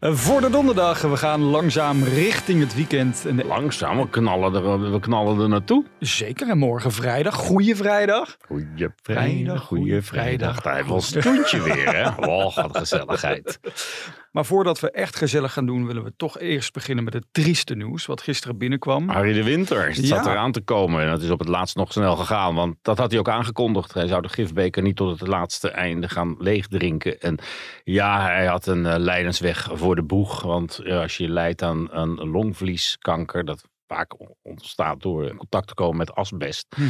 Eh, Voor de donderdag, we gaan langzaam richting het weekend. En de- Langzaam, we knallen er, we knallen er naartoe. Zeker, en morgen vrijdag, goeie vrijdag. Goeie Vrijdag, vrijdag, goeie vrijdag. vrijdag. Daar hebben we ons stoentje weer, hè? Oh, wat gezelligheid. Maar voordat we echt gezellig gaan doen, willen we toch eerst beginnen met het trieste nieuws. Wat gisteren binnenkwam. Harry de Winter, het zat Ja. eraan te komen. En dat is op het laatst nog snel gegaan. Want dat had hij ook aangekondigd. Hij zou de gifbeker niet tot het laatste einde gaan leegdrinken. En ja, hij had een eh, lijdensweg voor de boeg. Want eh, als je lijdt aan, aan longvlieskanker, dat vaak ontstaat door in contact te komen met asbest. Mhm.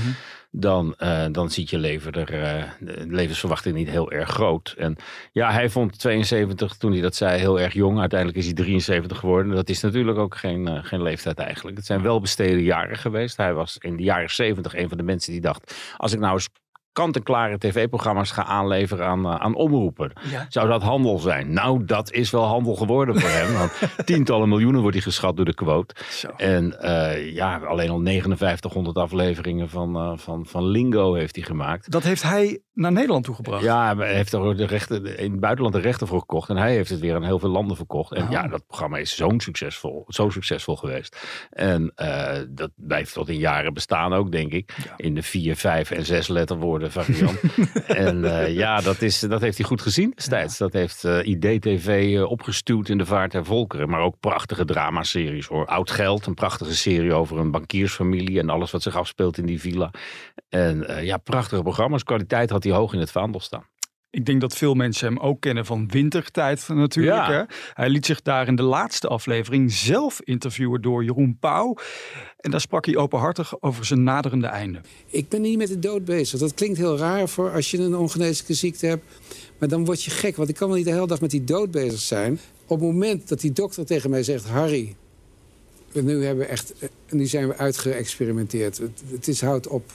dan, eh, dan ziet je leven er, de levensverwachting niet heel erg groot. En ja, hij vond 72 toen hij dat zei heel erg jong. Uiteindelijk is hij 73 geworden. Dat is natuurlijk ook geen, eh, geen leeftijd eigenlijk. Het zijn wel besteden jaren geweest. Hij was in de jaren 70 een van de mensen die dacht... als ik nou eens kant-en-klare tv-programma's ga aanleveren aan, eh, aan omroepen... Ja. zou dat handel zijn? Nou, dat is wel handel geworden voor hem. Want tientallen miljoenen wordt hij geschat door de quote. Zo. En eh, ja, alleen al 5900 afleveringen van, eh, van, van Lingo heeft hij gemaakt. Dat heeft hij naar Nederland toegebracht. Ja, hij heeft er de rechten, in het buitenland de rechten voor gekocht. En hij heeft het weer aan heel veel landen verkocht. En Oh. ja, dat programma is zo'n succesvol, zo succesvol geweest. En dat blijft tot in jaren bestaan ook, denk ik. Ja. In de vier, vijf en zes letterwoorden variant. en eh, ja, dat, is, dat heeft hij goed gezien destijds. Dat heeft eh IDTV eh, opgestuwd in de vaart der volkeren. Maar ook prachtige dramaseries hoor. Oud Geld, een prachtige serie over een bankiersfamilie en alles wat zich afspeelt in die villa. En ja, prachtige programma's. Kwaliteit had hij hoog in het vaandel staan. Ik denk dat veel mensen hem ook kennen van Wintertijd natuurlijk. Ja. Hè? Hij liet zich daar in de laatste aflevering zelf interviewen door Jeroen Pauw. En daar sprak hij openhartig over zijn naderende einde. Ik ben niet met de dood bezig. Dat klinkt heel raar voor als je een ongeneeslijke ziekte hebt. Maar dan word je gek, want ik kan wel niet de hele dag met die dood bezig zijn. Op het moment dat die dokter tegen mij zegt... Harry, nu, hebben we echt, eh, nu zijn we uitgeëxperimenteerd. Het, het is hout op.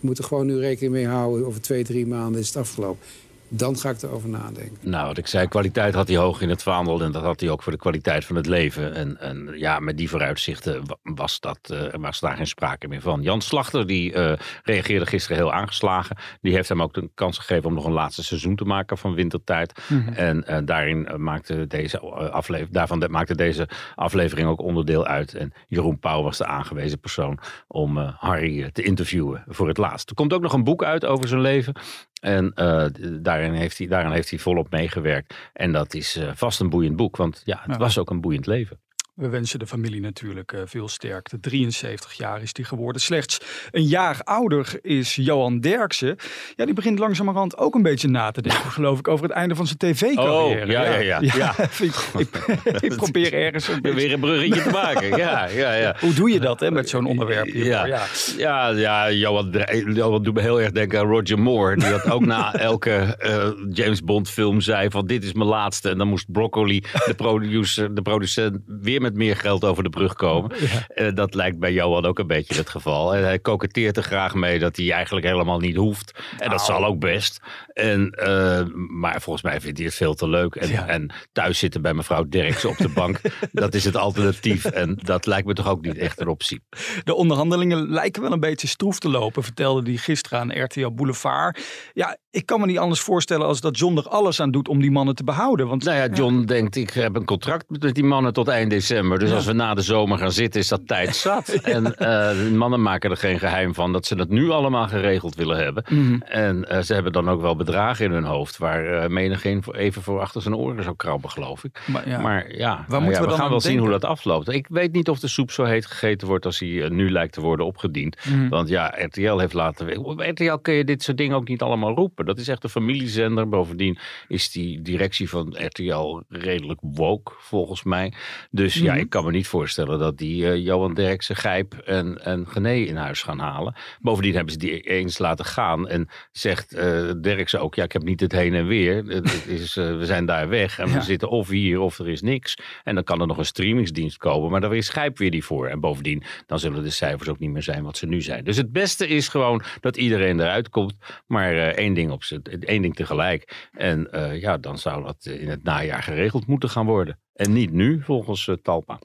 We moeten gewoon nu rekening mee houden. Over twee, drie maanden is het afgelopen. Dan ga ik erover nadenken. Nou, wat ik zei, kwaliteit had hij hoog in het vaandel. En dat had hij ook voor de kwaliteit van het leven. En, en ja, met die vooruitzichten wa- was, dat, eh, was daar geen sprake meer van. Jan Slachter, die eh, reageerde gisteren heel aangeslagen. Die heeft hem ook de kans gegeven om nog een laatste seizoen te maken van Wintertijd. En eh, daarin maakte deze aflevering, daarvan maakte deze aflevering ook onderdeel uit. En Jeroen Pauw was de aangewezen persoon om eh, Harry te interviewen voor het laatst. Er komt ook nog een boek uit over zijn leven. En eh, daarin, heeft hij, daarin heeft hij volop meegewerkt. En dat is eh, vast een boeiend boek, want ja, het Ja. was ook een boeiend leven. We wensen de familie natuurlijk eh, veel sterkte. 73 jaar is hij geworden. Slechts een jaar ouder is Johan Derksen. Ja, die begint langzamerhand ook een beetje na te denken, geloof ik, over het einde van zijn tv-carrière. Oh, ja, ja, ja. Ja. ik, ik, ik probeer ergens een beetje... Weer een bruggetje te maken. Ja, ja, ja. Hoe doe je dat hè, met zo'n onderwerp? Ja, ja. ja, ja Johan, Johan doet me heel erg denken aan Roger Moore. Die dat ook na elke eh, James Bond film zei van dit is mijn laatste. En dan moest Broccoli, de, producer, de producent, weer met meer geld over de brug komen. Eh, dat lijkt bij Johan ook een beetje het geval. En hij koketteert er graag mee dat hij eigenlijk helemaal niet hoeft. En dat zal ook best. En, eh, maar volgens mij vindt hij het veel te leuk. En, Ja. en thuis zitten bij mevrouw Derks op de bank, dat is het alternatief. En dat lijkt me toch ook niet echt een optie. De onderhandelingen lijken wel een beetje stroef te lopen, vertelde hij gisteren aan RTL Boulevard. Ja, ik kan me niet anders voorstellen als dat John er alles aan doet om die mannen te behouden. Want Nou ja, John denkt, ik heb een contract met die mannen tot eind december. Dus als we na de zomer gaan zitten, is dat tijd zat. En eh, mannen maken er geen geheim van dat ze dat nu allemaal geregeld willen hebben. Mhm. En eh, ze hebben dan ook wel bedragen in hun hoofd... waar eh menigeen voor- even voor achter zijn oren zou krabben, geloof ik. Maar ja. Maar ja, nou moeten ja, we gaan aan wel zien hoe dat afloopt. Ik weet niet of de soep zo heet gegeten wordt als hij nu lijkt te worden opgediend. Mhm. Want ja, RTL heeft laten weten. Op RTL kun je dit soort dingen ook niet allemaal roepen. Dat is echt een familiezender. Bovendien is die directie van RTL redelijk woke, volgens mij. Dus ja, Mhm. ik kan me niet voorstellen dat die eh, Johan Derksen, Gijp en, en Gené in huis gaan halen. Bovendien hebben ze die eens laten gaan. En zegt eh Derksen ook, ja, ik heb niet het heen en weer. Het, is, eh, we zijn daar weg en Ja. we zitten of hier of er is niks. En dan kan er nog een streamingsdienst komen, maar daar is Gijp weer niet voor. En bovendien, dan zullen de cijfers ook niet meer zijn wat ze nu zijn. Dus het beste is gewoon dat iedereen eruit komt. Maar één, ding op één ding tegelijk. En ja, dan zou dat in het najaar geregeld moeten gaan worden. En niet nu, volgens eh, Talpa.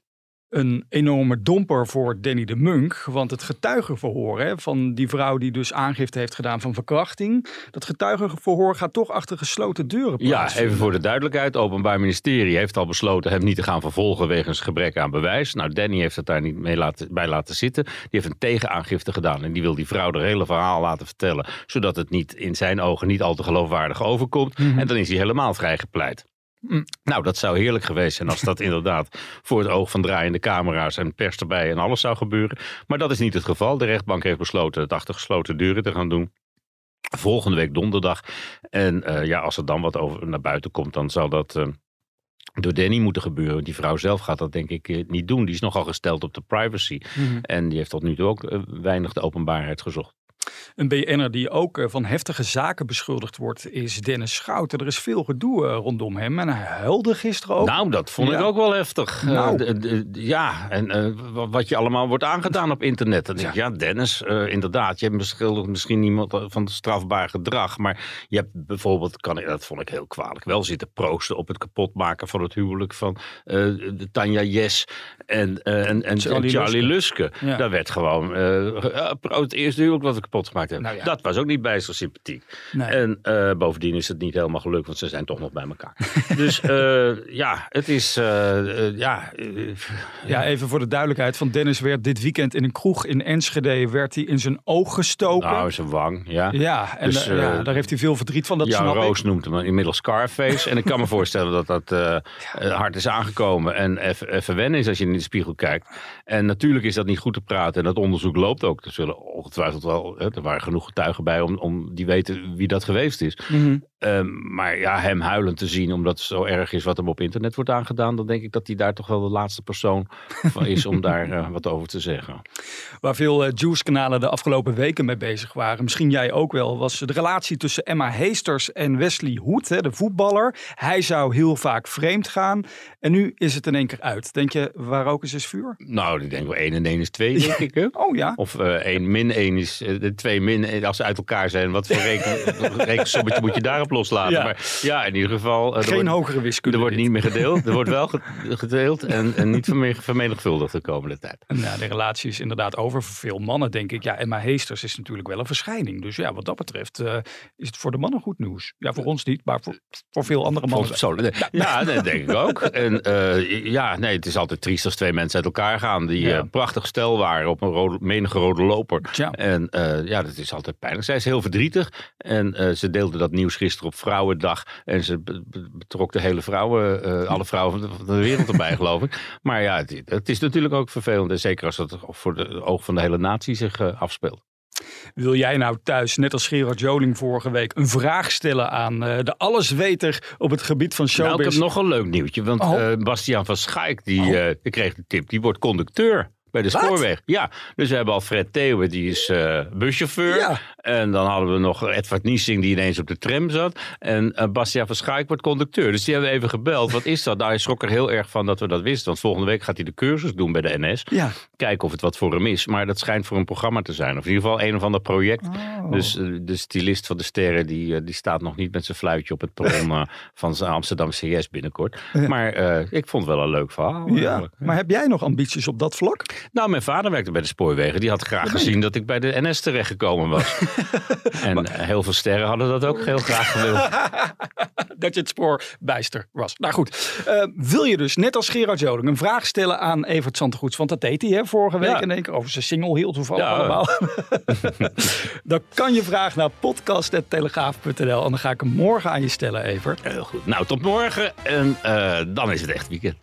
Een enorme domper voor Danny de Munk. Want het getuigenverhoor hè, van die vrouw die dus aangifte heeft gedaan van verkrachting. Dat getuigenverhoor gaat toch achter gesloten deuren Ja, plaatsvinden. even voor de duidelijkheid. Het Openbaar Ministerie heeft al besloten hem niet te gaan vervolgen wegens gebrek aan bewijs. Nou, Danny heeft het daar niet mee laten, bij laten zitten. Die heeft een tegenaangifte gedaan en die wil die vrouw de hele verhaal laten vertellen. Zodat het niet in zijn ogen niet al te geloofwaardig overkomt. Mhm. En dan is hij helemaal vrijgepleit. Mm. Nou, dat zou heerlijk geweest zijn als dat inderdaad voor het oog van draaiende camera's en pers erbij en alles zou gebeuren. Maar dat is niet het geval. De rechtbank heeft besloten het achter gesloten deuren te gaan doen. Volgende week donderdag. En eh, ja, als er dan wat over naar buiten komt, dan zal dat eh, door Danny moeten gebeuren. Die vrouw zelf gaat dat denk ik eh, niet doen. Die is nogal gesteld op de privacy. Mhm. En die heeft tot nu toe ook weinig de openbaarheid gezocht. Een BN'er die ook eh, van heftige zaken beschuldigd wordt is Dennis Schouten. Er is veel gedoe eh, rondom hem en hij huilde gisteren ook. Nou, dat vond Ja. ik ook wel heftig. Eh, Nou. ja, en wa- wat je allemaal wordt aangedaan op internet. Dan denk ik, ja, Dennis, eh, inderdaad, je hebt beschuldigd misschien iemand van strafbaar gedrag. Maar je hebt bijvoorbeeld, kan ik, dat vond ik heel kwalijk, wel zitten proosten op het kapotmaken van het huwelijk van de Tanja Jes en, en, en, Charlie Charlie, Luske. Luske. Ja. Daar werd gewoon ja, het eerste huwelijk wat we kapot gemaakt hebben. Nou ja. Dat was ook niet bijster sympathiek. Nee. En eh, bovendien is het niet helemaal gelukt, want ze zijn toch nog bij elkaar. dus eh, ja, het is. eh, ja, Ja, even voor de duidelijkheid. Van Dennis werd dit weekend in een kroeg in Enschede werd hij in zijn oog gestoken. nou, zijn wang. Ja. ja, en Dus, ja, daar heeft hij veel verdriet van. Dat Jan snap Roos ik. noemt hem inmiddels Scarface. en ik kan me voorstellen dat dat hard is aangekomen en even even wennen is als je in de spiegel kijkt. En natuurlijk is dat niet goed te praten. En dat onderzoek loopt ook. Er zullen ongetwijfeld wel, hè, er waren genoeg getuigen bij om, om die weten wie dat geweest is. Mhm. Ehm, maar ja, hem huilend te zien omdat het zo erg is wat hem op internet wordt aangedaan. Dan denk ik dat hij daar toch wel de laatste persoon van is om daar eh, wat over te zeggen. Waar veel eh, Juice-kanalen de afgelopen weken mee bezig waren, misschien jij ook wel, was de relatie tussen Emma Heesters en Wesley Hoed, hè, de voetballer. Hij zou heel vaak vreemd gaan en nu is het in één keer uit. Denk je, waar ook is, is vuur? Nou, ik denk wel 1 en 1 is 2, denk ik. Hè? Oh ja. Of eh 1 min 1 is eh, de 2 min 1 als ze uit elkaar zijn. Wat voor reken, rekensommetje moet je daarop loslaten? Ja. Maar ja, in ieder geval. eh, er Geen wordt, hogere wiskunde. er wordt niet meer gedeeld. Er wordt wel ge- gedeeld en, en niet verme- vermenigvuldigd de komende tijd. Nou, de relatie is inderdaad over. Voor veel mannen denk ik, ja, Emma Heesters is natuurlijk wel een verschijning. Dus ja, wat dat betreft eh, is het voor de mannen goed nieuws. Ja, voor ons niet, maar voor, voor veel andere mannen. Persoonlijk. nee. Ja, dat denk ik ook. En eh, ja, nee, het is altijd triest als twee mensen uit elkaar gaan. Die Ja. eh, prachtig stel waren op een rode, menige rode loper. Tja. En ja, dat is altijd pijnlijk. Zij is heel verdrietig. En ze deelde dat nieuws gisteren op Vrouwendag. En ze be- be- betrok de hele vrouwen, alle vrouwen van de, wereld erbij, geloof ik. Maar ja, het, het is natuurlijk ook vervelend. En zeker als het voor de oog van de hele natie zich eh, afspeelt. Wil jij nou thuis, net als Gerard Joling vorige week, een vraag stellen aan eh, de allesweter op het gebied van showbiz? Nou, ik heb nog een leuk nieuwtje. Want Oh. eh, Bastiaan van Schaik, die, Oh. die kreeg de tip, die wordt conducteur. Bij de Wat? spoorweg. Ja, dus we hebben al Fred Theeuwen, die is eh, buschauffeur. Ja. En dan hadden we nog Edward Niesing, die ineens op de tram zat. En eh Bastiaan van Schaik wordt conducteur. Dus die hebben we even gebeld. Wat is dat? Nou, hij schrok er heel erg van dat we dat wisten. Want volgende week gaat hij de cursus doen bij de NS. Ja. Kijken of het wat voor hem is. Maar dat schijnt voor een programma te zijn. Of in ieder geval een of ander project. Oh. Dus eh, de stylist van de sterren, die, die staat nog niet met zijn fluitje op het perron van zijn Amsterdam CS binnenkort. Ja. Maar ik vond het wel een leuk verhaal. Ja, maar heb jij nog ambities op dat vlak? Nou, mijn vader werkte bij de spoorwegen. Die had graag gezien dat ik bij de NS terechtgekomen was. en heel veel sterren hadden dat ook heel graag gewild. dat je het spoor bijster was. Nou goed, eh, wil je dus net als Gerard Joling een vraag stellen aan Evert Zantegoeds? Want dat deed hij hè, vorige week Ja. in één keer over zijn single, heel toevallig Ja. allemaal. dan kan je vraag naar podcast.telegraaf.nl en dan ga ik hem morgen aan je stellen, Evert. Heel goed. Nou, tot morgen. En eh, dan is het echt weekend.